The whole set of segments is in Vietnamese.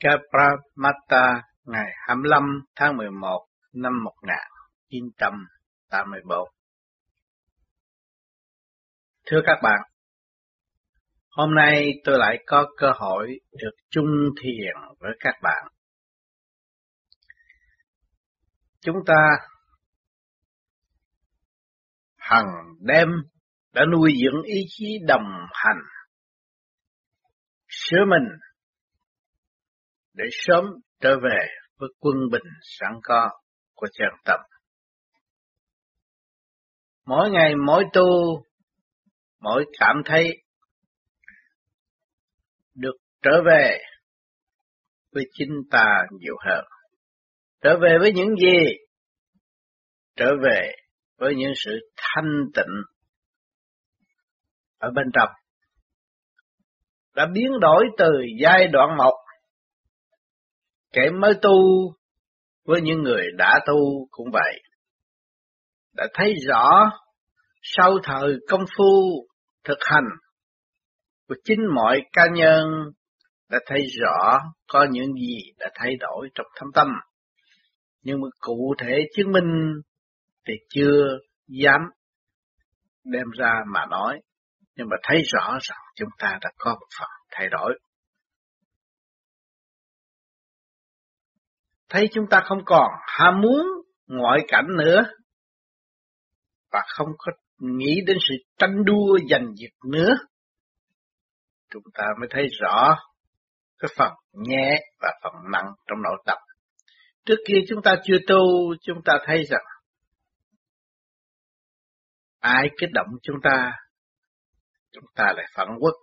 Kapramatta ngày 25 tháng 11 năm 1984. Thưa các bạn, hôm nay tôi lại có cơ hội được chung thiền với các bạn. Chúng ta hằng đêm đã nuôi dưỡng ý chí đồng hành sửa mình để sớm trở về với quân bình sẵn có của chân tâm. Mỗi ngày mỗi tu, mỗi cảm thấy được trở về với chính ta nhiều hơn. Trở về với những gì? Trở về với những sự thanh tịnh ở bên trong đã biến đổi từ giai đoạn một kẻ mới tu với những người đã tu cũng vậy. Đã thấy rõ sau thời công phu thực hành của chính mọi cá nhân, đã thấy rõ có những gì đã thay đổi trong thâm tâm. Nhưng mà cụ thể chứng minh thì chưa dám đem ra mà nói. Nhưng mà thấy rõ rằng chúng ta đã có một phần thay đổi. Thấy chúng ta không còn ham muốn ngoại cảnh nữa và không có nghĩ đến sự tranh đua giành giật nữa. Chúng ta mới thấy rõ cái phần nhẹ và phần nặng trong nội tâm. Trước kia chúng ta chưa tu, chúng ta thấy rằng ai kích động chúng ta chúng ta lại phản quốc.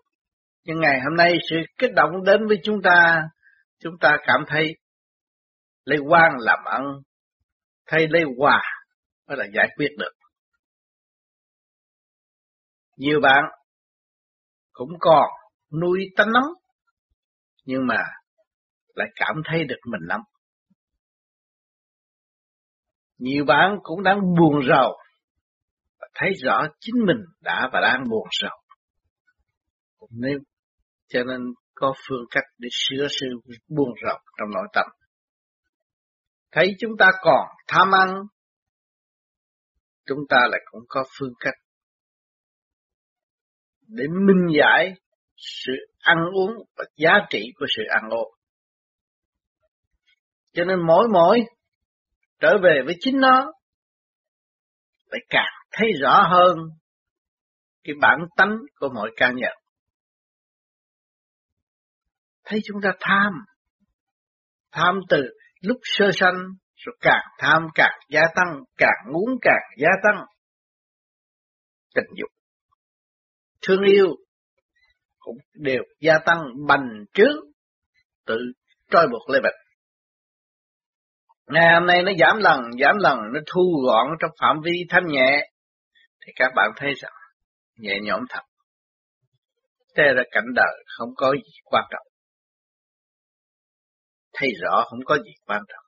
Nhưng ngày hôm nay sự kích động đến với chúng ta, chúng ta cảm thấy lấy quan làm ăn, thay lấy hòa mới là giải quyết được. Nhiều bạn cũng còn nuôi tánh nóng, nhưng mà lại cảm thấy được mình lắm. Nhiều bạn cũng đang buồn rầu, thấy rõ chính mình đã và đang buồn rầu nên cho nên có phương cách để sửa sự buồn rầu trong nội tâm. Thấy chúng ta còn tham ăn, chúng ta lại cũng có phương cách để minh giải sự ăn uống và giá trị của sự ăn uống. Cho nên mỗi mỗi trở về với chính nó, lại càng thấy rõ hơn cái bản tánh của mỗi ca nhân thấy chúng ta tham. Tham từ lúc sơ sanh, rồi càng tham càng gia tăng, càng muốn càng gia tăng. Tình dục, thương yêu cũng đều gia tăng bành trướng tự trôi buộc lê bạch. Ngày hôm nay nó giảm lần, giảm lần, nó thu gọn trong phạm vi thanh nhẹ, thì các bạn thấy rằng nhẹ nhõm thật. Thế là cảnh đời không có gì quan trọng thấy rõ không có gì quan trọng.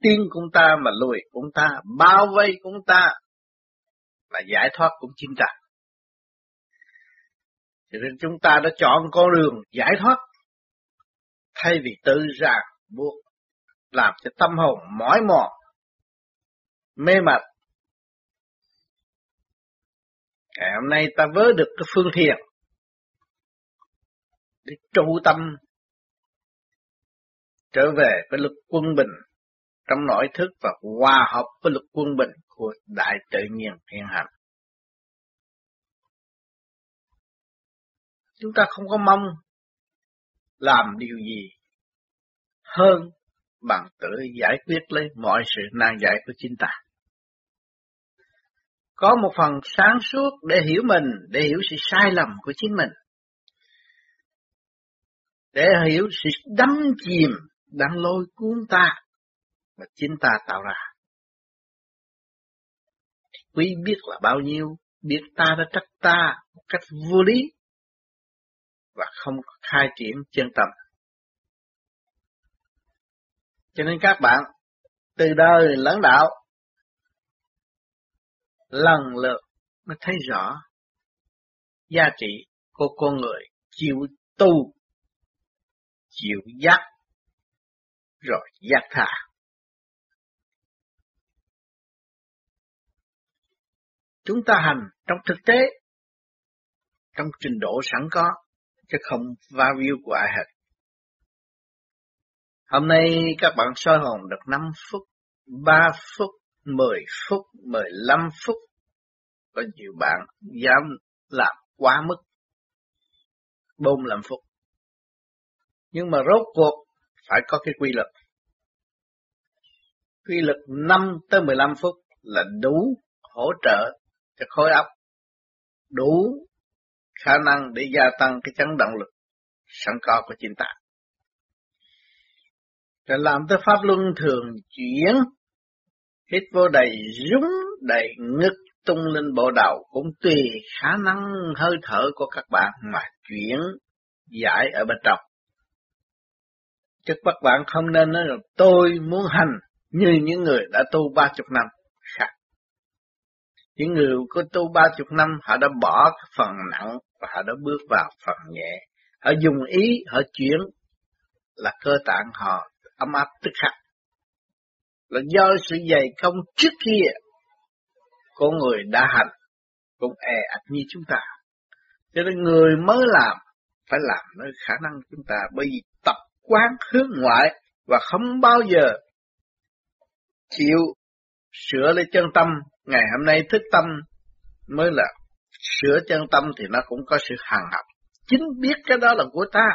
Tiên cũng ta mà lùi cũng ta, bao vây cũng ta, và giải thoát cũng chính ta. Cho nên chúng ta đã chọn con đường giải thoát, thay vì tự ràng buộc, làm cho tâm hồn mỏi mòn, mê mệt. Ngày hôm nay ta vớ được cái phương thiền để trụ tâm trở về với lực quân bình trong nội thức và hòa hợp với lực quân bình của đại tự nhiên hiện hành. Chúng ta không có mong làm điều gì hơn bằng tự giải quyết lấy mọi sự nan giải của chính ta. Có một phần sáng suốt để hiểu mình, để hiểu sự sai lầm của chính mình. Để hiểu sự đắm chìm đang lôi cuốn ta mà chính ta tạo ra. Quý biết là bao nhiêu, biết ta đã trách ta một cách vô lý và không khai triển chân tâm. Cho nên các bạn từ đời lẫn đạo lần lượt mới thấy rõ giá trị của con người chịu tu chịu giác rồi giác thả. Chúng ta hành trong thực tế, trong trình độ sẵn có, chứ không va view của ai hết. Hôm nay các bạn soi hồn được 5 phút, 3 phút, 10 phút, 15 phút. Có nhiều bạn dám làm quá mức 45 phút. Nhưng mà rốt cuộc phải có cái quy luật. Quy luật 5 tới 15 phút là đủ hỗ trợ cho khối óc, đủ khả năng để gia tăng cái chấn động lực sẵn có của chính ta. Rồi làm tới pháp luân thường chuyển, hít vô đầy rúng đầy ngực tung lên bộ đầu cũng tùy khả năng hơi thở của các bạn mà chuyển giải ở bên trong. Chứ các bạn không nên nói là tôi muốn hành như những người đã tu ba chục năm khác. Những người có tu ba chục năm họ đã bỏ phần nặng và họ đã bước vào phần nhẹ. Họ dùng ý, họ chuyển là cơ tạng họ ấm áp tức khắc. Là do sự dày công trước kia của người đã hành cũng e ạch như chúng ta. Cho nên người mới làm phải làm nơi khả năng chúng ta bởi vì quán hướng ngoại và không bao giờ chịu sửa lấy chân tâm. Ngày hôm nay thức tâm mới là sửa chân tâm thì nó cũng có sự hàng học. Chính biết cái đó là của ta.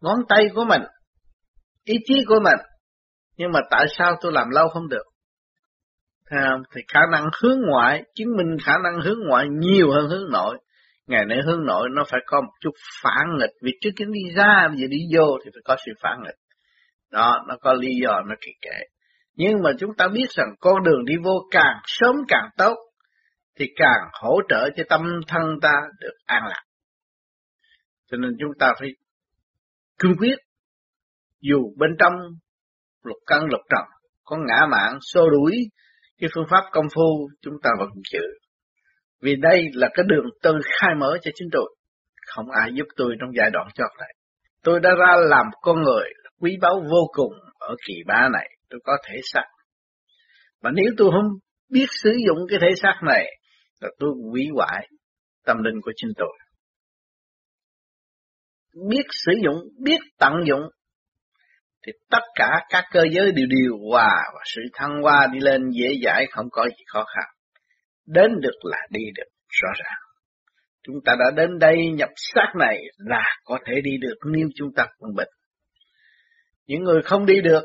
Ngón tay của mình, ý chí của mình. Nhưng mà tại sao tôi làm lâu không được? Thì khả năng hướng ngoại, chứng minh khả năng hướng ngoại nhiều hơn hướng nội. Ngày nay hướng nội nó phải có một chút phản nghịch. Vì trước khi đi ra, bây giờ đi vô thì phải có sự phản nghịch. Đó, nó có lý do, nó kỳ kệ. Nhưng mà chúng ta biết rằng con đường đi vô càng sớm càng tốt, thì càng hỗ trợ cho tâm thân ta được an lạc. Cho nên chúng ta phải cương quyết, dù bên trong lục căn lục trần có ngã mạng xô đuổi cái phương pháp công phu chúng ta vẫn chịu. Vì đây là cái đường tôi khai mở cho chính tôi. Không ai giúp tôi trong giai đoạn chót này. Tôi đã ra làm con người quý báu vô cùng ở kỳ ba này. Tôi có thể xác. và nếu tôi không biết sử dụng cái thể xác này, là tôi hủy hoại tâm linh của chính tôi. Biết sử dụng, biết tận dụng thì tất cả các cơ giới đều điều hòa và sự thăng hoa đi lên dễ dãi không có gì khó khăn. Đến được là đi được, rõ ràng. Chúng ta đã đến đây nhập xác này là có thể đi được nếu chúng ta quân bình. Những người không đi được,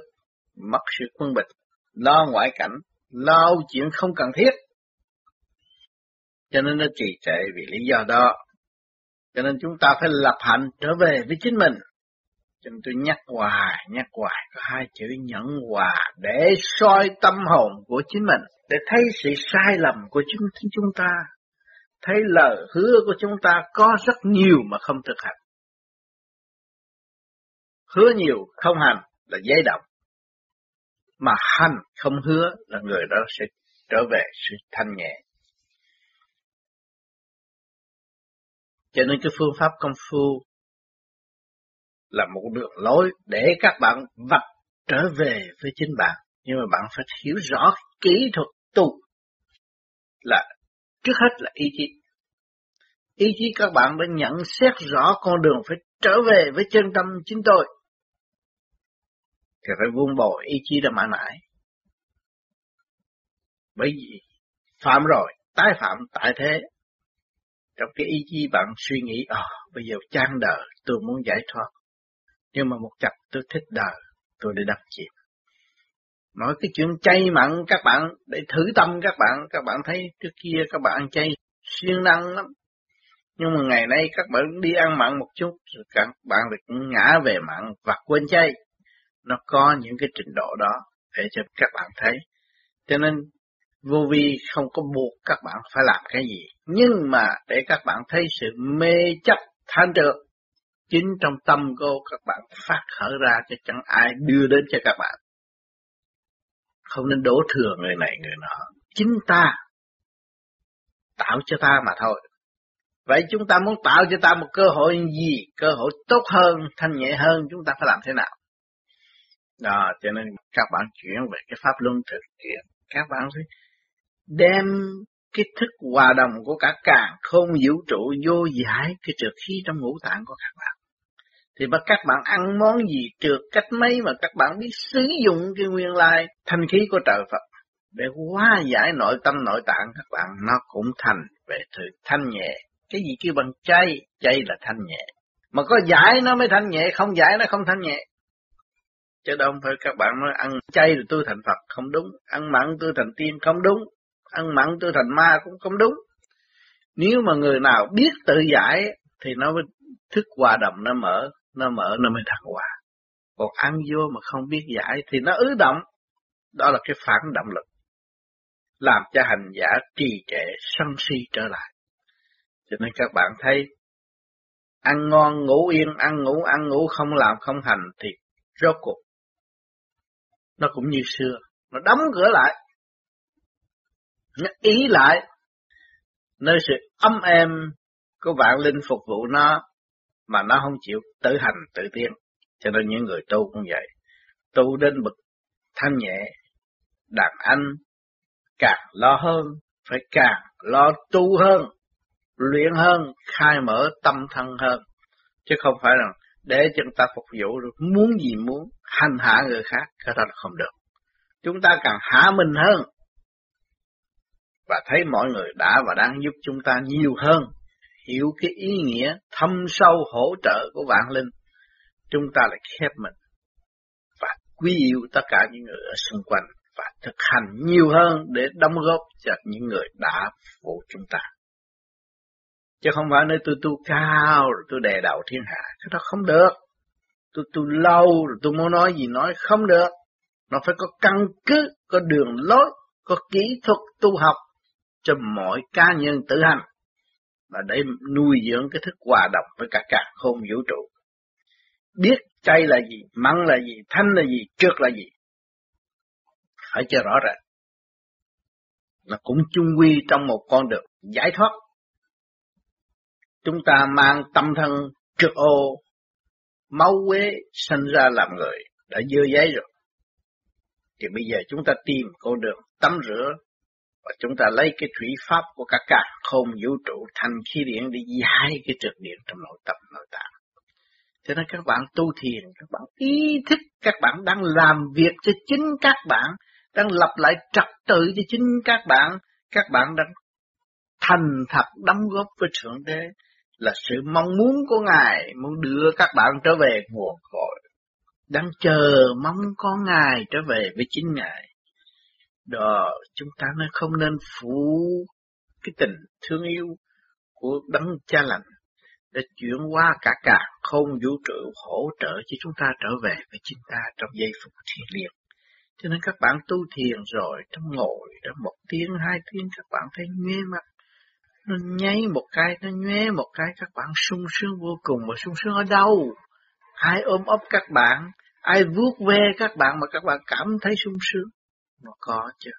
mất sự quân bình, lo ngoại cảnh, lo chuyện không cần thiết. Cho nên nó trì trệ vì lý do đó. Cho nên chúng ta phải lập hạnh trở về với chính mình cho nên tôi nhắc hoài, nhắc hoài có hai chữ nhẫn hòa để soi tâm hồn của chính mình, để thấy sự sai lầm của chúng, chúng ta, thấy lời hứa của chúng ta có rất nhiều mà không thực hành. Hứa nhiều không hành là giấy động, mà hành không hứa là người đó sẽ trở về sự thanh nhẹ. Cho nên cái phương pháp công phu là một đường lối để các bạn vật trở về với chính bạn. Nhưng mà bạn phải hiểu rõ kỹ thuật tu là trước hết là ý chí. Ý chí các bạn đã nhận xét rõ con đường phải trở về với chân tâm chính tôi. Thì phải vun bồi ý chí đã mãi mãi. Bởi vì phạm rồi, tái phạm tại thế. Trong cái ý chí bạn suy nghĩ, à, bây giờ chan đời, tôi muốn giải thoát nhưng mà một chập tôi thích đời, tôi để đắm chìm. Nói cái chuyện chay mặn các bạn, để thử tâm các bạn, các bạn thấy trước kia các bạn chay siêng năng lắm. Nhưng mà ngày nay các bạn đi ăn mặn một chút, rồi các bạn lại ngã về mặn và quên chay. Nó có những cái trình độ đó để cho các bạn thấy. Cho nên vô vi không có buộc các bạn phải làm cái gì. Nhưng mà để các bạn thấy sự mê chấp thanh trượt chính trong tâm cô các bạn phát khởi ra cho chẳng ai đưa đến cho các bạn. Không nên đổ thừa người này người nọ. Chính ta tạo cho ta mà thôi. Vậy chúng ta muốn tạo cho ta một cơ hội gì? Cơ hội tốt hơn, thanh nhẹ hơn, chúng ta phải làm thế nào? Đó, cho nên các bạn chuyển về cái pháp luân thực hiện. Các bạn phải đem cái thức hòa đồng của cả càng không vũ trụ vô giải cái trượt khí trong ngũ tạng của các bạn. Thì mà các bạn ăn món gì trượt cách mấy mà các bạn biết sử dụng cái nguyên lai thanh khí của trời Phật để hóa giải nội tâm nội tạng các bạn nó cũng thành về sự thanh nhẹ. Cái gì kêu bằng chay, chay là thanh nhẹ. Mà có giải nó mới thanh nhẹ, không giải nó không thanh nhẹ. Chứ đâu phải các bạn nói ăn chay thì tôi thành Phật, không đúng. Ăn mặn tôi thành tiên, không đúng ăn mặn tôi thành ma cũng không đúng. Nếu mà người nào biết tự giải thì nó mới thức hòa đồng nó mở, nó mở nó mới thăng hoa Còn ăn vô mà không biết giải thì nó ứ động. Đó là cái phản động lực. Làm cho hành giả trì trệ, sân si trở lại. Cho nên các bạn thấy, ăn ngon, ngủ yên, ăn ngủ, ăn ngủ không làm, không hành thì rốt cuộc. Nó cũng như xưa, nó đóng cửa lại, nó ý lại nơi sự ấm êm của vạn linh phục vụ nó mà nó không chịu tự hành tự tiến. Cho nên những người tu cũng vậy. Tu đến bậc thanh nhẹ đàn anh càng lo hơn phải càng lo tu hơn luyện hơn khai mở tâm thân hơn. Chứ không phải là để cho người ta phục vụ được muốn gì muốn hành hạ người khác cái đó là không được. Chúng ta càng hạ mình hơn. Và thấy mọi người đã và đang giúp chúng ta nhiều hơn, hiểu cái ý nghĩa thâm sâu hỗ trợ của vạn linh, chúng ta lại khép mình và quý yêu tất cả những người ở xung quanh và thực hành nhiều hơn để đóng góp cho những người đã phụ chúng ta. Chứ không phải nơi tôi tu cao rồi tôi đè đầu thiên hạ, cái đó không được. Tôi tu lâu rồi tôi muốn nói gì nói không được. Nó phải có căn cứ, có đường lối, có kỹ thuật tu học cho mọi cá nhân tự hành và để nuôi dưỡng cái thức hòa đồng với cả cả khôn vũ trụ. Biết chay là gì, mặn là gì, thanh là gì, trước là gì. Phải cho rõ ràng. Nó cũng chung quy trong một con đường giải thoát. Chúng ta mang tâm thân trước ô, máu quế sinh ra làm người đã dơ giấy rồi. Thì bây giờ chúng ta tìm con đường tắm rửa và chúng ta lấy cái thủy pháp của cả cả không vũ trụ thành khí điện để giải cái trực điện trong nội tâm nội tạng. Cho nên các bạn tu thiền, các bạn ý thức các bạn đang làm việc cho chính các bạn, đang lập lại trật tự cho chính các bạn, các bạn đang thành thật đóng góp với Thượng Đế là sự mong muốn của Ngài muốn đưa các bạn trở về nguồn cội. Đang chờ mong có Ngài trở về với chính Ngài. Đó, chúng ta nó không nên phụ cái tình thương yêu của đấng cha lành để chuyển qua cả cả không vũ trụ hỗ trợ cho chúng ta trở về với chính ta trong giây phút thiền liệt. Cho nên các bạn tu thiền rồi, trong ngồi, trong một tiếng, hai tiếng, các bạn thấy nhuê mặt. Nó nháy một cái, nó nhuê một cái, các bạn sung sướng vô cùng, mà sung sướng ở đâu? Ai ôm ấp các bạn, ai vuốt ve các bạn mà các bạn cảm thấy sung sướng? Nó có chứ.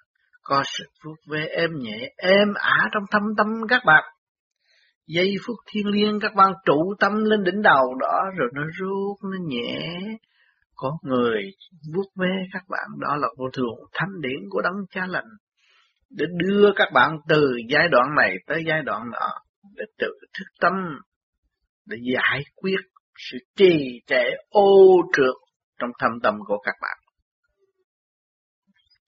Có sự vuốt về êm nhẹ, êm ả trong thâm tâm các bạn. Giây phút thiên liêng các bạn trụ tâm lên đỉnh đầu đó rồi nó rút, nó nhẹ. Có người vuốt ve các bạn đó là vô thường thánh điển của đấng cha lành. Để đưa các bạn từ giai đoạn này tới giai đoạn nọ. Để tự thức tâm. Để giải quyết sự trì trệ ô trượt trong thâm tâm của các bạn.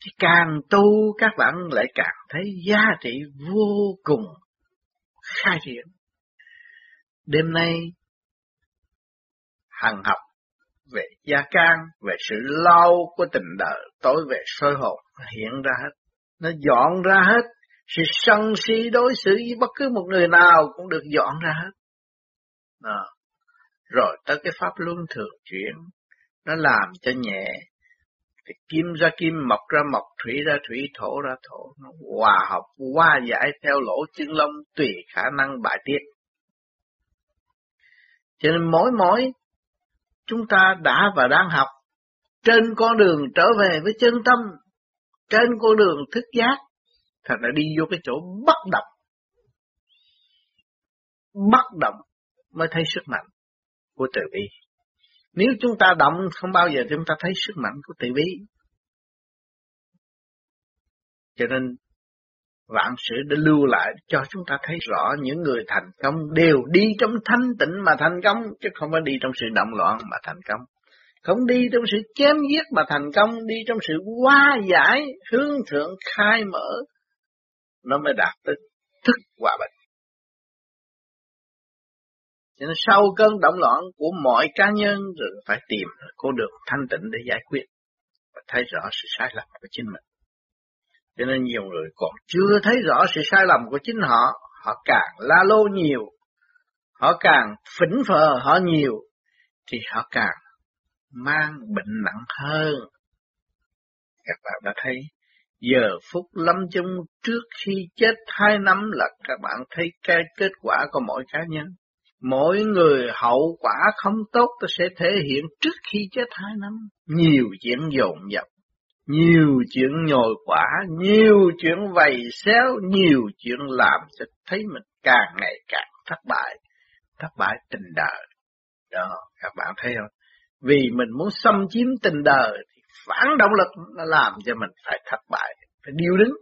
Thì càng tu các bạn lại càng thấy giá trị vô cùng khai triển. Đêm nay hằng học về gia can, về sự lâu của tình đời, tối về sôi hồn hiện ra hết. Nó dọn ra hết. Sự sân si đối xử với bất cứ một người nào cũng được dọn ra hết. À. Rồi tới cái pháp luân thường chuyển, nó làm cho nhẹ thì kim ra kim, mộc ra mộc, thủy ra thủy, thổ ra thổ, nó hòa hợp, hòa giải theo lỗ chân lông tùy khả năng bài tiết. Cho nên mỗi mỗi chúng ta đã và đang học trên con đường trở về với chân tâm, trên con đường thức giác, thật là đi vô cái chỗ bất động. bất động mới thấy sức mạnh của từ bi. Nếu chúng ta động không bao giờ chúng ta thấy sức mạnh của tự bi. Cho nên vạn sự đã lưu lại cho chúng ta thấy rõ những người thành công đều đi trong thanh tịnh mà thành công chứ không phải đi trong sự động loạn mà thành công. Không đi trong sự chém giết mà thành công, đi trong sự hóa giải, hướng thượng khai mở, nó mới đạt tới thức hòa bình. Cho nên sau cơn động loạn của mọi cá nhân rồi phải tìm con đường thanh tịnh để giải quyết và thấy rõ sự sai lầm của chính mình. Cho nên nhiều người còn chưa thấy rõ sự sai lầm của chính họ, họ càng la lô nhiều, họ càng phỉnh phờ họ nhiều, thì họ càng mang bệnh nặng hơn. Các bạn đã thấy, giờ phút lâm chung trước khi chết hai năm là các bạn thấy cái kết quả của mỗi cá nhân. Mỗi người hậu quả không tốt tôi sẽ thể hiện trước khi chết hai năm. Nhiều chuyện dồn dập, nhiều chuyện nhồi quả, nhiều chuyện vầy xéo, nhiều chuyện làm sẽ thấy mình càng ngày càng thất bại, thất bại tình đời. Đó, các bạn thấy không? Vì mình muốn xâm chiếm tình đời thì phản động lực nó làm cho mình phải thất bại, phải điêu đứng.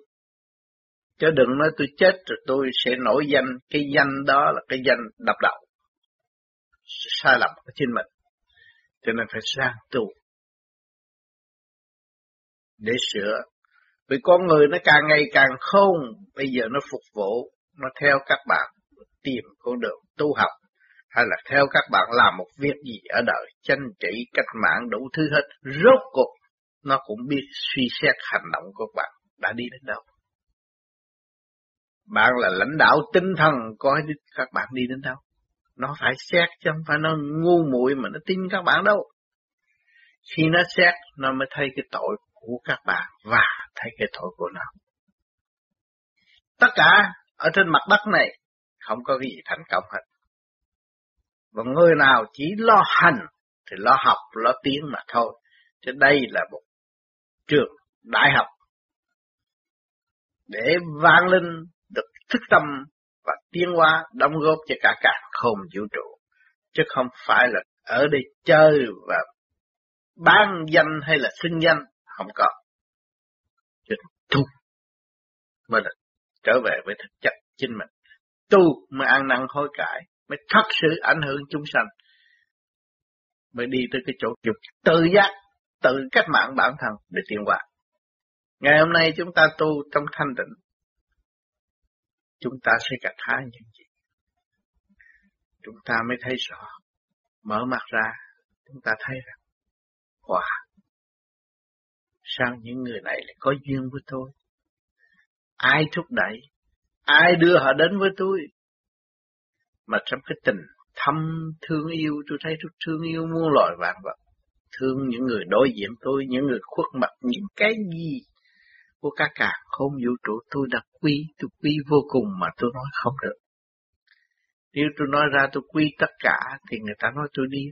Chứ đừng nói tôi chết rồi tôi sẽ nổi danh, cái danh đó là cái danh đập đầu. Sai lầm của chính mình. Cho nên phải sang tu. Để sửa. Vì con người nó càng ngày càng không, bây giờ nó phục vụ, nó theo các bạn tìm con đường tu học hay là theo các bạn làm một việc gì ở đời, tranh trị, cách mạng, đủ thứ hết, rốt cuộc nó cũng biết suy xét hành động của bạn đã đi đến đâu. Bạn là lãnh đạo tinh thần, coi các bạn đi đến đâu. Nó phải xét chứ không phải nó ngu muội mà nó tin các bạn đâu. Khi nó xét, nó mới thấy cái tội của các bạn và thấy cái tội của nó. Tất cả ở trên mặt đất này không có gì thành công hết. Và người nào chỉ lo hành thì lo học, lo tiếng mà thôi. Chứ đây là một trường đại học để vang linh được thức tâm tiến hóa đóng góp cho cả cả không vũ trụ. Chứ không phải là ở đây chơi và ban danh hay là xưng danh, không có. Chứ tu mới là trở về với thực chất chính mình. Tu mới ăn năn hối cải, mới thật sự ảnh hưởng chúng sanh mới đi tới cái chỗ dục tự giác tự cách mạng bản thân để tiến hóa ngày hôm nay chúng ta tu trong thanh tịnh chúng ta sẽ gặt hái những gì. Chúng ta mới thấy rõ, mở mặt ra, chúng ta thấy rằng, wow, sao những người này lại có duyên với tôi? Ai thúc đẩy? Ai đưa họ đến với tôi? Mà trong cái tình thâm thương yêu, tôi thấy tôi thương yêu muôn loài vạn vật. Thương những người đối diện tôi, những người khuất mặt những cái gì của cả cả không vũ trụ tôi đã quy tôi quy vô cùng mà tôi nói không được. Nếu tôi nói ra tôi quy tất cả thì người ta nói tôi điên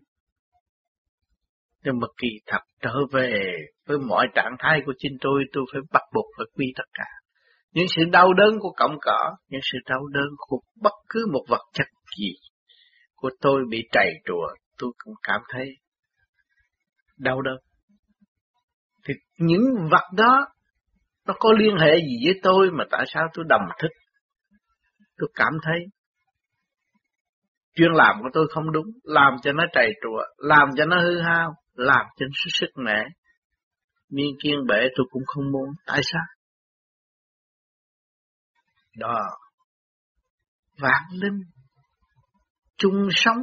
nhưng mà kỳ thật trở về với mọi trạng thái của chính tôi tôi phải bắt buộc phải quy tất cả. Những sự đau đớn của cộng cỏ những sự đau đớn của bất cứ một vật chất gì của tôi bị trầy trùa, tôi cũng cảm thấy đau đớn. Thì những vật đó nó có liên hệ gì với tôi mà tại sao tôi đồng thức? Tôi cảm thấy chuyên làm của tôi không đúng, làm cho nó trầy trụa làm cho nó hư hao, làm cho nó sức nẻ Miên kiên bể tôi cũng không muốn, tại sao? Đó, vạn linh chung sống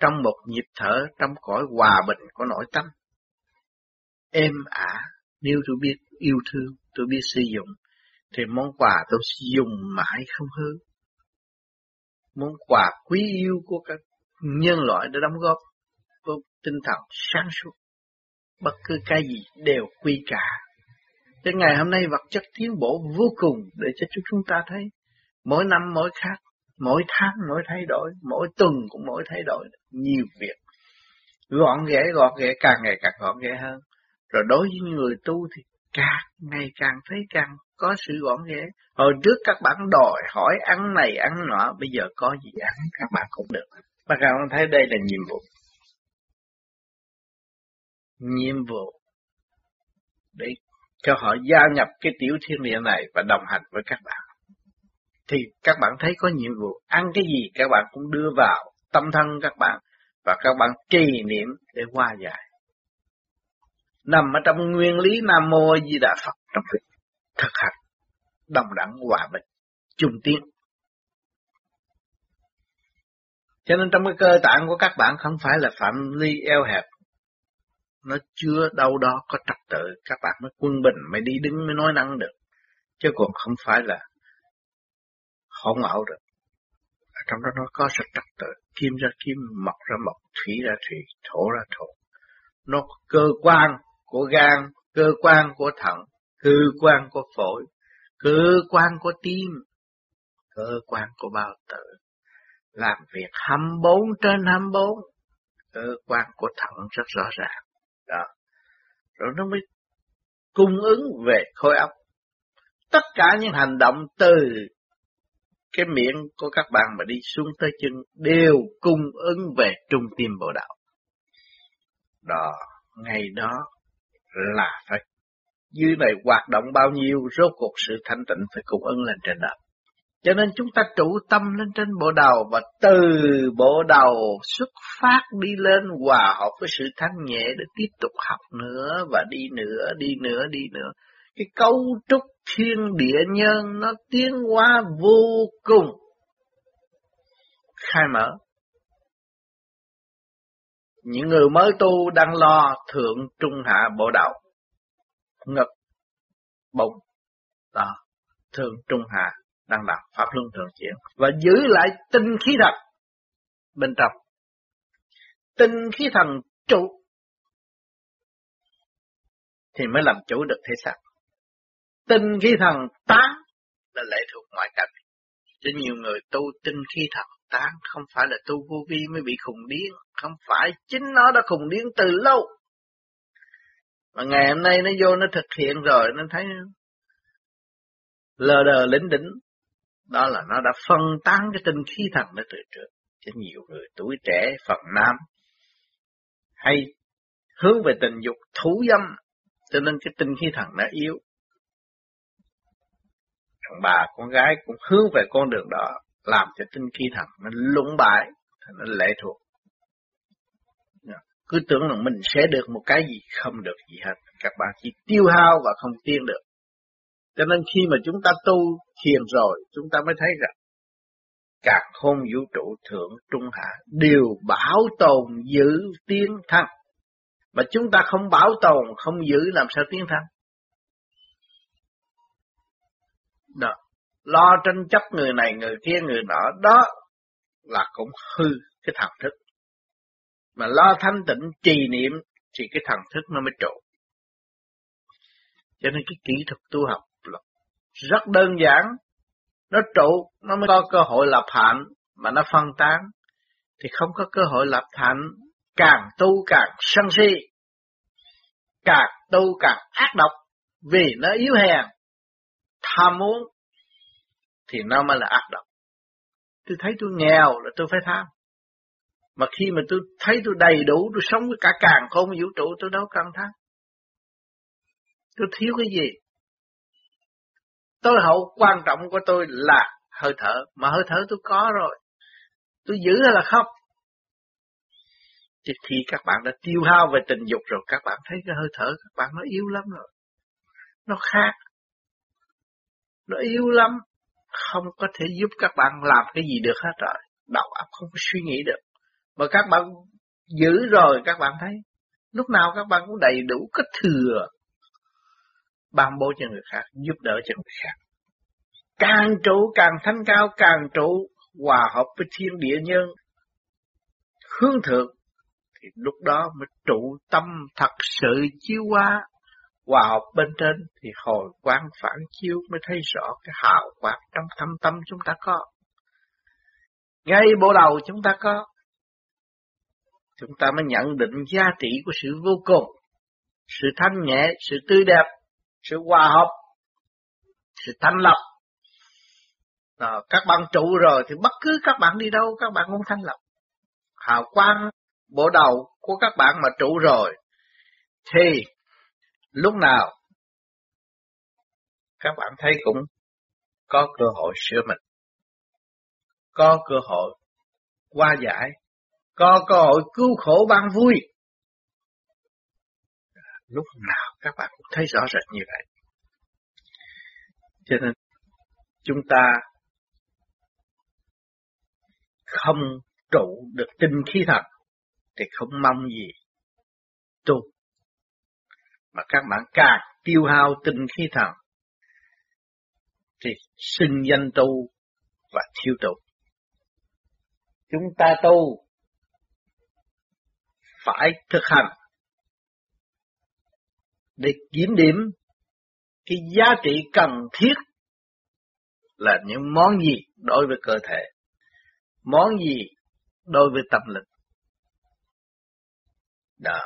trong một nhịp thở trong cõi hòa bình của nội tâm. Êm ả, nếu tôi biết yêu thương, tôi biết sử dụng, thì món quà tôi sẽ dùng mãi không hư. Món quà quý yêu của các nhân loại đã đóng góp với tinh thần sáng suốt. Bất cứ cái gì đều quy cả. Đến ngày hôm nay vật chất tiến bộ vô cùng để cho chúng ta thấy. Mỗi năm mỗi khác, mỗi tháng mỗi thay đổi, mỗi tuần cũng mỗi thay đổi, nhiều việc. Gọn ghẽ gọn ghẽ càng ngày càng gọn ghẽ hơn. Rồi đối với người tu thì càng ngày càng thấy càng có sự gọn ghẽ. Hồi trước các bạn đòi hỏi ăn này ăn nọ, bây giờ có gì ăn các bạn cũng được. Các bạn thấy đây là nhiệm vụ. Nhiệm vụ để cho họ gia nhập cái tiểu thiên địa này và đồng hành với các bạn. Thì các bạn thấy có nhiệm vụ ăn cái gì các bạn cũng đưa vào tâm thân các bạn và các bạn trì niệm để qua giải. Nằm ở trong nguyên lý Nam Mô Di Đà Phật trong việc thực hành đồng đẳng hòa bình chung tiến. Cho nên trong cái cơ tạng của các bạn không phải là phạm ly eo hẹp. Nó chưa đâu đó có trật tự, các bạn mới quân bình, mới đi đứng, mới nói năng được. Chứ còn không phải là hỗn ảo được. Ở trong đó nó có sự trật tự, kim ra kim, mộc ra mộc, thủy ra thủy, thổ ra thổ. Nó cơ quan của gan, cơ quan của thận, cơ quan của phổi, cơ quan của tim, cơ quan của bao tử. Làm việc 24 trên 24, cơ quan của thận rất rõ ràng. Đó. Rồi nó mới cung ứng về khối óc. Tất cả những hành động từ cái miệng của các bạn mà đi xuống tới chân đều cung ứng về trung tim bộ đạo. Đó, ngày đó là phải dưới này hoạt động bao nhiêu, rốt cuộc sự thanh tịnh phải cung ứng lên trên đó. Cho nên chúng ta trụ tâm lên trên bộ đầu và từ bộ đầu xuất phát đi lên hòa hợp với sự thanh nhẹ để tiếp tục học nữa và đi nữa, đi nữa, đi nữa. Cái cấu trúc thiên địa nhân nó tiến hóa vô cùng khai mở. Những người mới tu đang lo thượng trung hạ bộ đạo ngực, bụng, đó, thượng trung hạ đang làm pháp luân thường chuyển và giữ lại tinh khí thật bên trong. Tinh khí thần trụ thì mới làm chủ được thể xác. Tinh khí thần tán là lệ thuộc ngoại cảnh. Cho nhiều người tu tinh khí thần tán không phải là tu vô vi mới bị khùng điên, không phải, chính nó đã khùng điên từ lâu. Mà ngày hôm nay nó vô nó thực hiện rồi, nó thấy lờ đờ lĩnh đỉnh. Đó là nó đã phân tán cái tinh khí thần nó từ trước cho nhiều người tuổi trẻ, phần nam. Hay hướng về tình dục thú dâm, cho nên cái tinh khí thần nó yếu. Thằng bà, con gái cũng hướng về con đường đó, làm cho tinh khí thần nó lũng bại nó lệ thuộc cứ tưởng là mình sẽ được một cái gì không được gì hết các bạn chỉ tiêu hao và không tiến được cho nên khi mà chúng ta tu thiền rồi, chúng ta mới thấy rằng cả khôn vũ trụ thượng trung hạ đều bảo tồn giữ tiến thăng. Mà chúng ta không bảo tồn, không giữ làm sao tiến thăng? Đó. Lo tranh chấp người này, người kia, người nọ, đó là cũng hư cái thần thức. Mà lo thanh tịnh trì niệm thì cái thần thức nó mới trụ. Cho nên cái kỹ thuật tu học rất đơn giản. Nó trụ, nó mới có cơ hội lập hạnh, mà nó phân tán, thì không có cơ hội lập hạnh, càng tu càng sân si, càng tu càng ác độc, vì nó yếu hèn, tham muốn, thì nó mới là ác độc. Tôi thấy tôi nghèo là tôi phải tham. Mà khi mà tôi thấy tôi đầy đủ, tôi sống với cả càng không vũ trụ, tôi đâu cần thắng. Tôi thiếu cái gì? tối hậu quan trọng của tôi là hơi thở, mà hơi thở tôi có rồi. Tôi giữ hay là không? Thì khi các bạn đã tiêu hao về tình dục rồi, các bạn thấy cái hơi thở các bạn nó yếu lắm rồi. Nó khác. Nó yếu lắm. Không có thể giúp các bạn làm cái gì được hết rồi. Đầu óc không có suy nghĩ được. Mà các bạn giữ rồi các bạn thấy. Lúc nào các bạn cũng đầy đủ cái thừa ban bố cho người khác, giúp đỡ cho người khác. Càng trụ càng thanh cao, càng trụ hòa hợp với thiên địa nhân, hướng thượng, thì lúc đó mới trụ tâm thật sự chiếu qua, hòa hợp bên trên thì hồi quang phản chiếu mới thấy rõ cái hào quang trong thâm tâm chúng ta có. Ngay bộ đầu chúng ta có. Chúng ta mới nhận định giá trị của sự vô cùng, sự thanh nhẹ, sự tươi đẹp sự hòa hợp sự thanh lọc. à, các bạn trụ rồi thì bất cứ các bạn đi đâu các bạn cũng thanh lọc, hào quang bộ đầu của các bạn mà trụ rồi thì lúc nào các bạn thấy cũng có cơ hội sửa mình có cơ hội qua giải có cơ hội cứu khổ ban vui lúc nào các bạn cũng thấy rõ rệt như vậy cho nên, chúng ta không trụ được tinh khí thật thì không mong gì tu. Mà các bạn càng tiêu hao tinh khí thần thì sinh danh tu và thiếu tu. Chúng ta tu phải thực hành để kiểm điểm cái giá trị cần thiết là những món gì đối với cơ thể, món gì đối với tâm linh. Đó.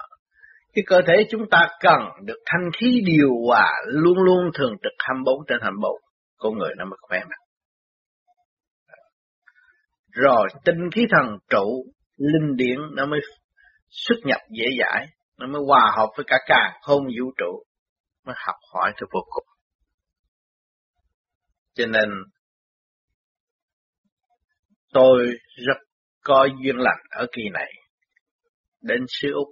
Cái cơ thể chúng ta cần được thanh khí điều hòa luôn luôn thường trực 24 trên 24. Con người nó mới khỏe mạnh. Rồi tinh khí thần trụ, linh điển nó mới xuất nhập dễ dãi, nó mới hòa hợp với cả càng không vũ trụ, mới học hỏi từ vô cùng. Cho nên tôi rất có duyên lành ở kỳ này đến xứ Úc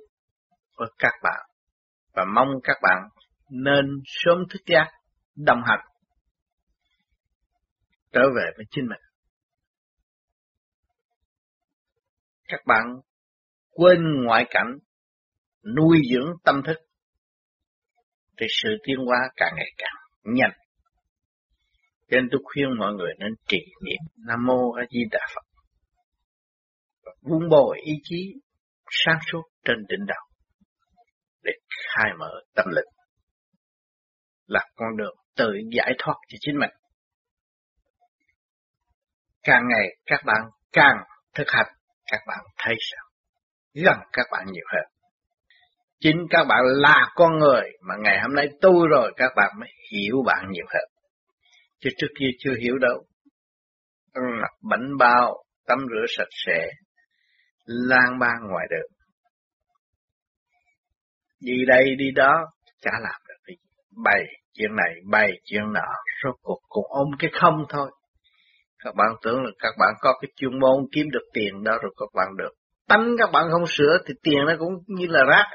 với các bạn và mong các bạn nên sớm thức giác đồng hành trở về với chính mình. Các bạn quên ngoại cảnh, nuôi dưỡng tâm thức, thì sự tiến hóa càng ngày càng nhanh. Cho nên tôi khuyên mọi người nên trì niệm Nam Mô A Di Đà Phật. Vun bồi ý chí sáng suốt trên đỉnh đầu để khai mở tâm linh là con đường tự giải thoát cho chính mình. Càng ngày các bạn càng thực hành, các bạn thấy sao? Gần các bạn nhiều hơn. Chính các bạn là con người mà ngày hôm nay tu rồi các bạn mới hiểu bạn nhiều hơn. Chứ trước kia chưa hiểu đâu. Ăn mặc bánh bao, tắm rửa sạch sẽ, lang bang ngoài đường đi đây đi đó chả làm được gì bày chuyện này bày chuyện nọ rốt cuộc cũng ôm cái không thôi các bạn tưởng là các bạn có cái chuyên môn kiếm được tiền đó rồi các bạn được tánh các bạn không sửa thì tiền nó cũng như là rác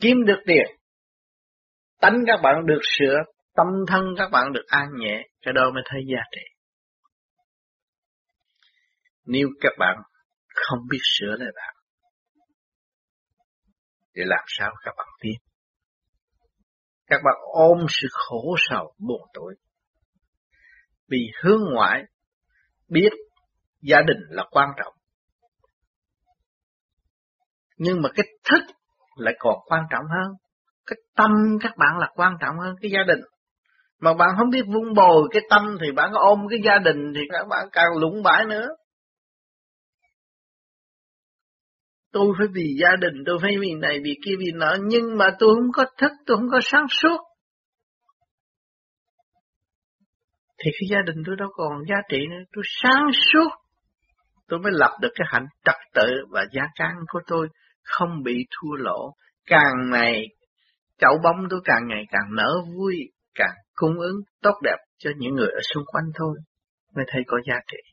kiếm được tiền, tánh các bạn được sửa, tâm thân các bạn được an nhẹ, cái đó mới thấy giá trị nếu các bạn không biết sửa lại bạn để làm sao các bạn tiến. Các bạn ôm sự khổ sầu, buồn tuổi. Vì hướng ngoại biết gia đình là quan trọng. Nhưng mà cái thức lại còn quan trọng hơn. Cái tâm các bạn là quan trọng hơn cái gia đình. Mà bạn không biết vun bồi cái tâm thì bạn ôm cái gia đình thì các bạn càng lũng bãi nữa. tôi phải vì gia đình, tôi phải vì này, vì kia, vì nọ, nhưng mà tôi không có thức, tôi không có sáng suốt. Thì cái gia đình tôi đâu còn giá trị nữa, tôi sáng suốt. Tôi mới lập được cái hạnh trật tự và gia can của tôi không bị thua lỗ. Càng ngày, chậu bóng tôi càng ngày càng nở vui, càng cung ứng tốt đẹp cho những người ở xung quanh thôi, mới thấy có giá trị.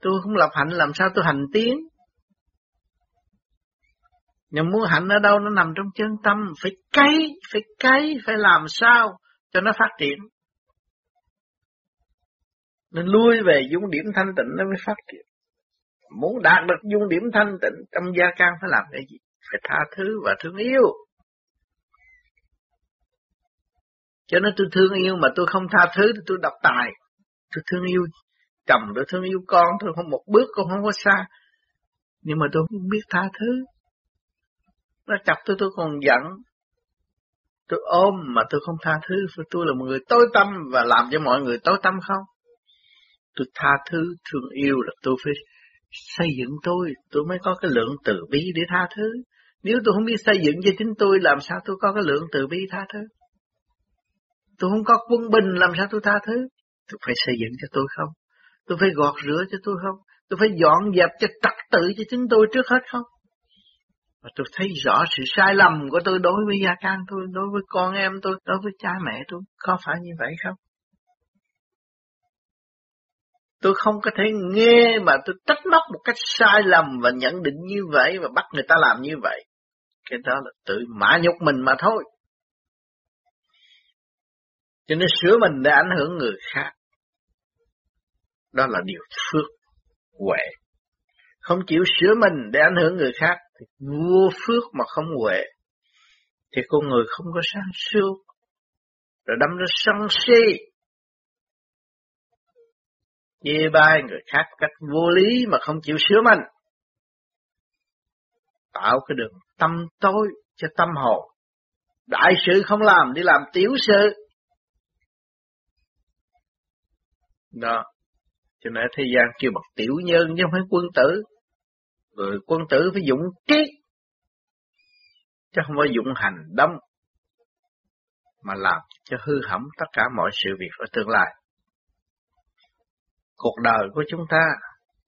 Tôi không lập hạnh làm sao tôi hành tiến. Nhưng muốn hạnh ở đâu nó nằm trong chân tâm, phải cấy, phải cấy, phải làm sao cho nó phát triển. Nên lui về dung điểm thanh tịnh nó mới phát triển. Muốn đạt được dung điểm thanh tịnh trong gia can phải làm cái gì? Phải tha thứ và thương yêu. Cho nên tôi thương yêu mà tôi không tha thứ thì tôi độc tài. Tôi thương yêu chồng, tôi thương yêu con, tôi không một bước cũng không có xa. Nhưng mà tôi không biết tha thứ. Nó chặt tôi tôi còn giận. Tôi ôm mà tôi không tha thứ, tôi là một người tối tâm và làm cho mọi người tối tâm không? Tôi tha thứ, thương yêu là tôi phải xây dựng tôi, tôi mới có cái lượng từ bi để tha thứ. Nếu tôi không biết xây dựng cho chính tôi, làm sao tôi có cái lượng từ bi tha thứ? Tôi không có quân bình làm sao tôi tha thứ? Tôi phải xây dựng cho tôi không? Tôi phải gọt rửa cho tôi không? Tôi phải dọn dẹp cho trật tự cho chính tôi trước hết không? Và tôi thấy rõ sự sai lầm của tôi đối với gia can tôi, đối với con em tôi, đối với cha mẹ tôi. Có phải như vậy không? Tôi không có thể nghe mà tôi trách móc một cách sai lầm và nhận định như vậy và bắt người ta làm như vậy. Cái đó là tự mã nhục mình mà thôi. Cho nên sửa mình để ảnh hưởng người khác. Đó là điều phước, huệ. Không chịu sửa mình để ảnh hưởng người khác thì vô phước mà không huệ. Thì con người không có sáng suốt. Rồi đâm ra sân si. Chê bai người khác cách vô lý mà không chịu sửa mình. Tạo cái đường tâm tối cho tâm hồn. Đại sự không làm, đi làm tiểu sự. Đó. Cho nên thế gian kêu bậc tiểu nhân chứ không phải quân tử. Người quân tử phải dụng trí. Chứ không phải dụng hành đâm Mà làm cho hư hỏng tất cả mọi sự việc ở tương lai. Cuộc đời của chúng ta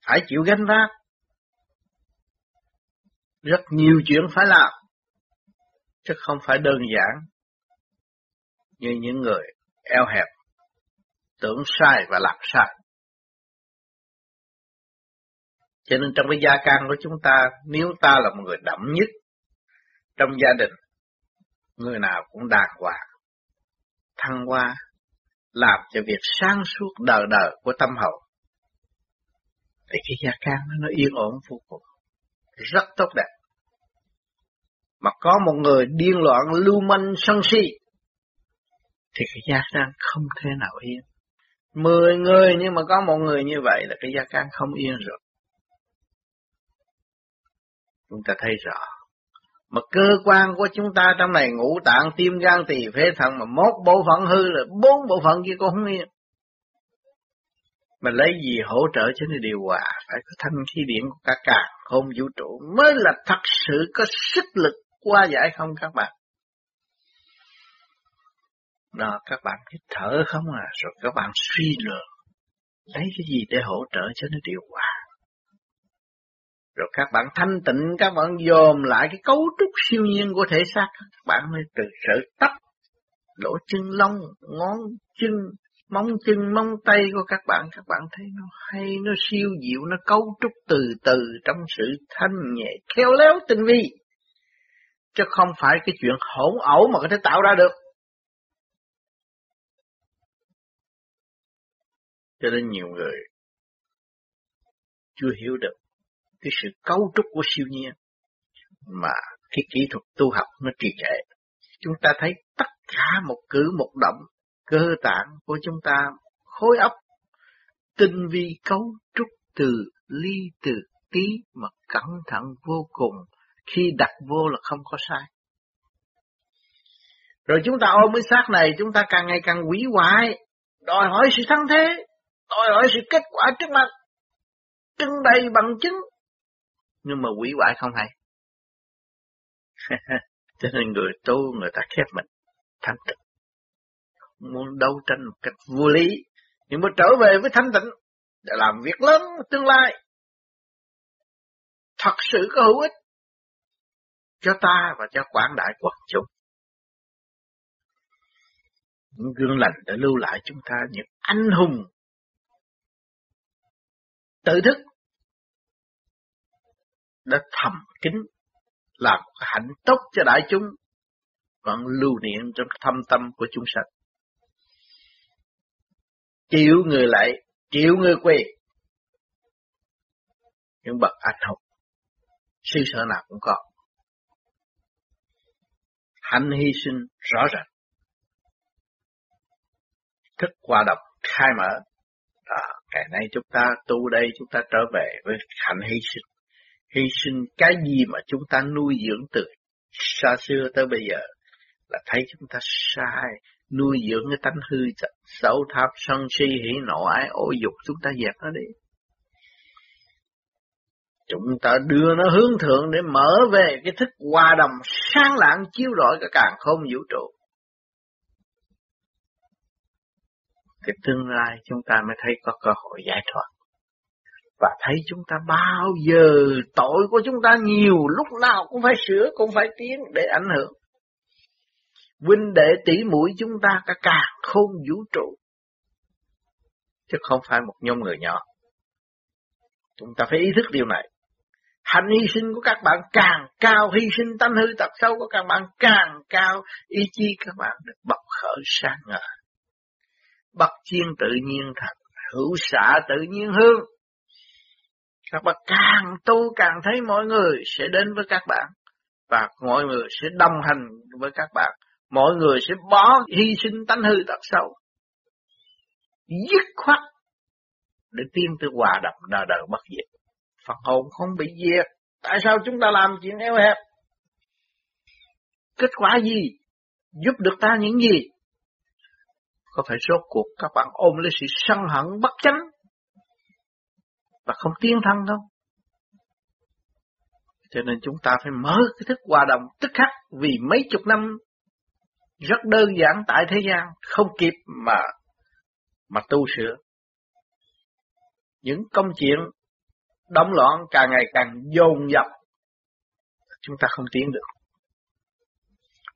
phải chịu gánh vác. Rất nhiều chuyện phải làm. Chứ không phải đơn giản như những người eo hẹp tưởng sai và làm sai. Cho nên trong cái gia can của chúng ta, nếu ta là một người đậm nhất trong gia đình, người nào cũng đàng hoàng, thăng hoa, làm cho việc sáng suốt đời đời của tâm hậu. Thì cái gia can nó yên ổn vô cùng, rất tốt đẹp. Mà có một người điên loạn lưu manh sân si, thì cái gia can không thể nào yên. Mười người nhưng mà có một người như vậy là cái gia can không yên rồi. Chúng ta thấy rõ. Mà cơ quan của chúng ta trong này ngũ tạng, tim, gan, tỳ, phế, thận mà một bộ phận hư là bốn bộ phận kia cũng không yên. Mà lấy gì hỗ trợ cho nó điều hòa, phải có thanh khí điển của cả càng không vũ trụ mới là thật sự có sức lực qua giải không các bạn. Đó, các bạn hít thở không à, rồi các bạn suy luận Lấy cái gì để hỗ trợ cho nó điều hòa. Rồi các bạn thanh tịnh, các bạn dòm lại cái cấu trúc siêu nhiên của thể xác. Các bạn mới từ sự tách lỗ chân lông, ngón chân, móng chân, móng tay của các bạn. Các bạn thấy nó hay, nó siêu diệu, nó cấu trúc từ từ trong sự thanh nhẹ, khéo léo tinh vi. Chứ không phải cái chuyện hỗn ẩu mà có thể tạo ra được. Cho nên nhiều người chưa hiểu được cái sự cấu trúc của siêu nhiên mà cái kỹ thuật tu học nó trì trệ. Chúng ta thấy tất cả một cử một động cơ tạng của chúng ta khối óc tinh vi cấu trúc từ ly từ tí mà cẩn thận vô cùng khi đặt vô là không có sai. Rồi chúng ta ôm cái xác này chúng ta càng ngày càng quỷ hoại, đòi hỏi sự thắng thế, đòi hỏi sự kết quả trước mặt, trưng bày bằng chứng. Nhưng mà quỷ hoại không hay. Cho nên người tu người ta khép mình, thanh tịnh. Muốn đấu tranh một cách vô lý, nhưng mà trở về với thanh tịnh để làm việc lớn tương lai. Thật sự có hữu ích cho ta và cho quảng đại quốc chúng. Những gương lành đã lưu lại chúng ta những anh hùng tự thức thầm kín làm hạnh tốt cho đại chúng vẫn lưu niệm trong thâm tâm của chúng sanh. Chịu người lại, chịu người quê. Những bậc anh hùng, sư sở nào cũng có. Hạnh hy sinh rõ ràng. Thức hòa đồng khai mở à, ngày nay chúng ta tu đây chúng ta trở về với hạnh hy sinh hy sinh cái gì mà chúng ta nuôi dưỡng từ xa xưa tới bây giờ là thấy chúng ta sai, nuôi dưỡng cái tánh hư xấu tháp, sân si, hỉ nộ ái ô dục chúng ta dẹp nó đi chúng ta đưa nó hướng thượng để mở về cái thức hòa đồng sáng lạng chiếu rọi cả càng không vũ trụ thì tương lai chúng ta mới thấy có cơ hội giải thoát. Và thấy chúng ta bao giờ tội của chúng ta nhiều, lúc nào cũng phải sửa, cũng phải tiến để ảnh hưởng. Huynh đệ tỷ mũi chúng ta cả càng khôn vũ trụ. Chứ không phải một nhóm người nhỏ. Chúng ta phải ý thức điều này. hành hy sinh của các bạn càng cao, hy sinh tâm hư tật sâu của các bạn càng cao, ý chí các bạn được bộc khởi sáng ngời. Bất chiên tự nhiên thật, hữu xạ tự nhiên hương. Các bạn càng tu càng thấy mọi người sẽ đến với các bạn và mọi người sẽ đồng hành với các bạn. Mọi người sẽ bỏ hy sinh tánh hư tật sâu. Dứt khoát để tiên tư hòa đập đời đời bất diệt. Phật hồn không bị diệt. Tại sao chúng ta làm chuyện eo hẹp? Kết quả gì? Giúp được ta những gì? Có phải rốt cuộc các bạn ôm lấy sự sân hận bất chánh và không tiến thân đâu. Cho nên chúng ta phải mở cái thức hòa đồng tức khắc vì mấy chục năm rất đơn giản tại thế gian, không kịp mà mà tu sửa. Những công chuyện động loạn càng ngày càng dồn dập, chúng ta không tiến được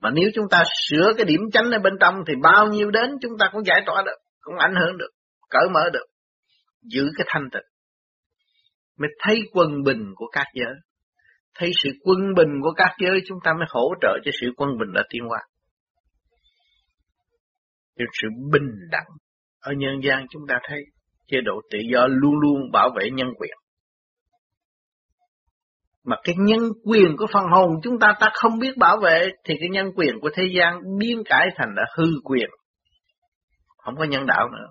mà nếu chúng ta sửa cái điểm chánh ở bên trong thì bao nhiêu đến chúng ta cũng giải tỏa được, cũng ảnh hưởng được, cởi mở được, giữ cái thanh tịnh mới thấy quân bình của các giới thấy sự quân bình của các giới, chúng ta mới hỗ trợ cho sự quân bình đã tiến hóa cho sự bình đẳng ở nhân gian chúng ta thấy, chế độ tự do luôn luôn bảo vệ nhân quyền mà cái nhân quyền của phần hồn chúng ta ta không biết bảo vệ, thì cái nhân quyền của thế gian biến cải thành là hư quyền. Không có nhân đạo nữa.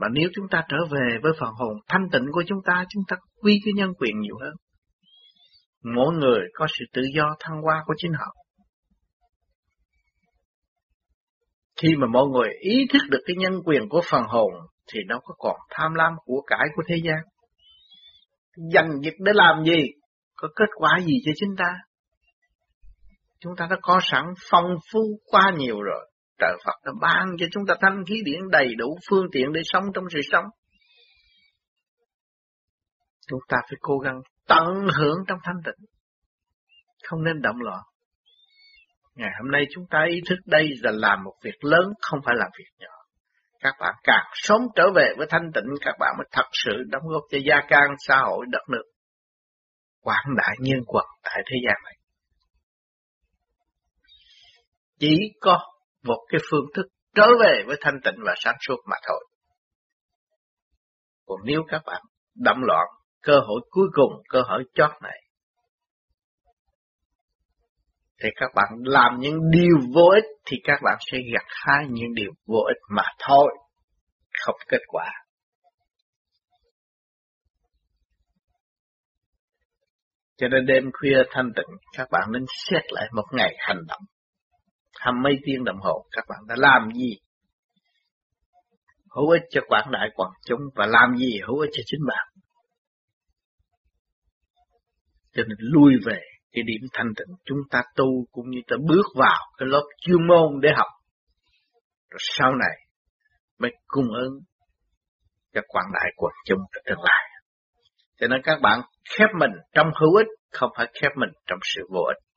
Mà nếu chúng ta trở về với phần hồn thanh tịnh của chúng ta, chúng ta quy cái nhân quyền nhiều hơn. Mỗi người có sự tự do thăng hoa của chính họ. Khi mà mọi người ý thức được cái nhân quyền của phần hồn thì nó có còn tham lam của cải của thế gian dành việc để làm gì, có kết quả gì cho chúng ta. Chúng ta đã có sẵn phong phú quá nhiều rồi. Trời Phật đã ban cho chúng ta thanh khí điển đầy đủ phương tiện để sống trong sự sống. Chúng ta phải cố gắng tận hưởng trong thanh tịnh. Không nên động loạn. Ngày hôm nay chúng ta ý thức đây là làm một việc lớn, không phải làm việc nhỏ các bạn càng sớm trở về với thanh tịnh các bạn mới thật sự đóng góp cho gia can xã hội đất nước quảng đại nhân quật tại thế gian này chỉ có một cái phương thức trở về với thanh tịnh và sáng suốt mà thôi còn nếu các bạn đậm loạn cơ hội cuối cùng cơ hội chót này thì các bạn làm những điều vô ích thì các bạn sẽ gặt hái những điều vô ích mà thôi, không kết quả. Cho nên đêm khuya thanh tịnh, các bạn nên xét lại một ngày hành động. Hăm mấy tiếng đồng hồ các bạn đã làm gì? Hữu ích cho quảng đại quảng chúng và làm gì hữu ích cho chính bạn. Cho nên lui về cái điểm thanh tịnh chúng ta tu cũng như ta bước vào cái lớp chuyên môn để học. Rồi sau này mới cung ứng cho quảng đại quần chúng trong tương lai. Cho nên các bạn khép mình trong hữu ích, không phải khép mình trong sự vô ích.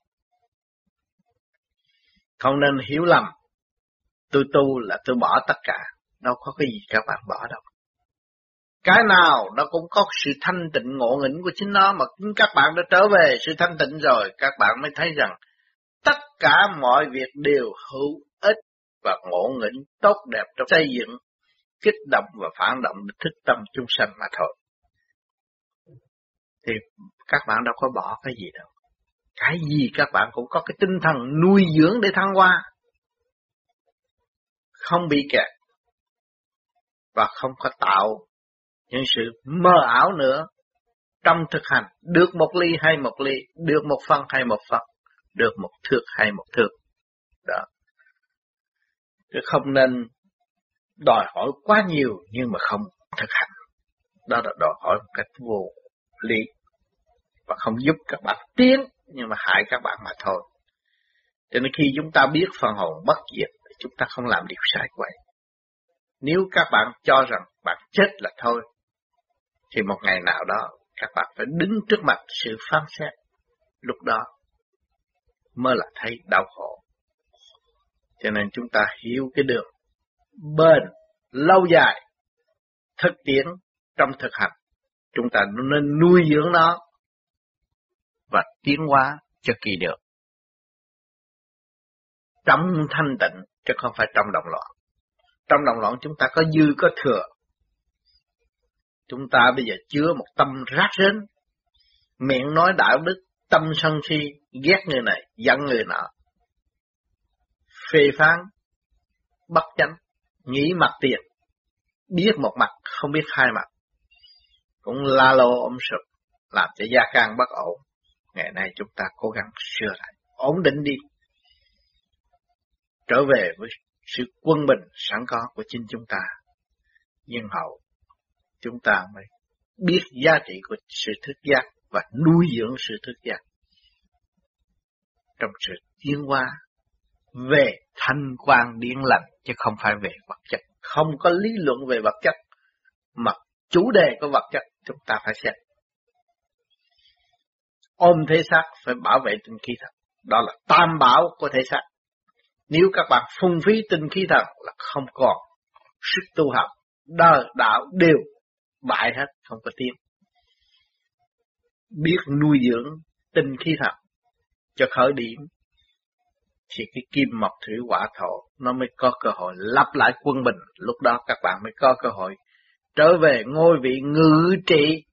Không nên hiểu lầm, tôi tu là tôi bỏ tất cả, đâu có cái gì các bạn bỏ đâu. Cái nào nó cũng có sự thanh tịnh ngộ nghĩnh của chính nó mà các bạn đã trở về sự thanh tịnh rồi, các bạn mới thấy rằng tất cả mọi việc đều hữu ích và ngộ nghĩnh tốt đẹp trong xây dựng, kích động và phản động thức tâm chúng sanh mà thôi. Thì các bạn đâu có bỏ cái gì đâu. Cái gì các bạn cũng có cái tinh thần nuôi dưỡng để thăng hoa. Không bị kẹt. Và không có tạo những sự mơ ảo nữa trong thực hành, được một ly hay một ly, được một phân hay một phân được một thước hay một thước đó chứ không nên đòi hỏi quá nhiều nhưng mà không thực hành đó là đòi hỏi một cách vô lý và không giúp các bạn tiến nhưng mà hại các bạn mà thôi cho nên khi chúng ta biết phần hồn bất diệt chúng ta không làm điều sai quậy. Nếu các bạn cho rằng bạn chết là thôi, thì một ngày nào đó các bạn phải đứng trước mặt sự phán xét. Lúc đó mới là thấy đau khổ. Cho nên chúng ta hiểu cái đường bền, lâu dài, thực tiễn trong thực hành. Chúng ta nên nuôi dưỡng nó và tiến hóa cho kỳ được. Trong thanh tịnh, chứ không phải trong động loạn. Trong động loạn chúng ta có dư có thừa. Chúng ta bây giờ chứa một tâm rác rến, miệng nói đạo đức, tâm sân si, ghét người này, giận người nọ. Phê phán, bất chánh, nghĩ mặt tiền, biết một mặt, không biết hai mặt. Cũng la lô ôm sụp, làm cho gia can bất ổn. Ngày nay chúng ta cố gắng sửa lại, ổn định đi. Trở về với sự quân bình sẵn có của chính chúng ta. Nhưng hậu, chúng ta mới biết giá trị của sự thức giác và nuôi dưỡng sự thức giác trong sự tiến hóa về thanh quan điển lành chứ không phải về vật chất. Không có lý luận về vật chất mà chủ đề của vật chất chúng ta phải xét. Ôm thể xác phải bảo vệ tinh khí thần. Đó là tam bảo của thể xác. Nếu các bạn phung phí tinh khí thần là không còn sức tu học, đời đạo đều bại hết, không có tiếng. Biết nuôi dưỡng tinh khí thần cho khởi điểm thì cái kim mộc thủy hỏa thổ nó mới có cơ hội lặp lại quân bình lúc đó các bạn mới có cơ hội trở về ngôi vị ngự trị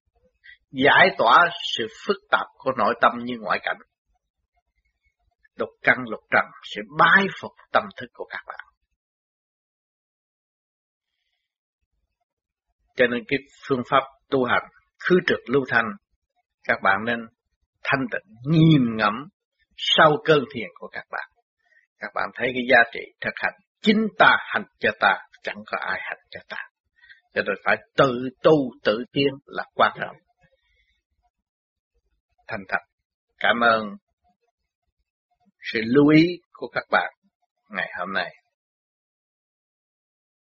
giải tỏa sự phức tạp của nội tâm như ngoại cảnh. Lục căn, lục trần sẽ bái phục tâm thức của các bạn. Cho nên cái phương pháp tu hành, khứ trực lưu thanh, các bạn nên thanh tịnh, nghiêm ngẫm sau cơn thiền của các bạn. Các bạn thấy cái giá trị thực hành, chính ta hành cho ta, chẳng có ai hành cho ta. Cho nên phải tự tu, tự tiến là quan trọng thành thật. Cảm ơn sự lưu ý của các bạn ngày hôm nay.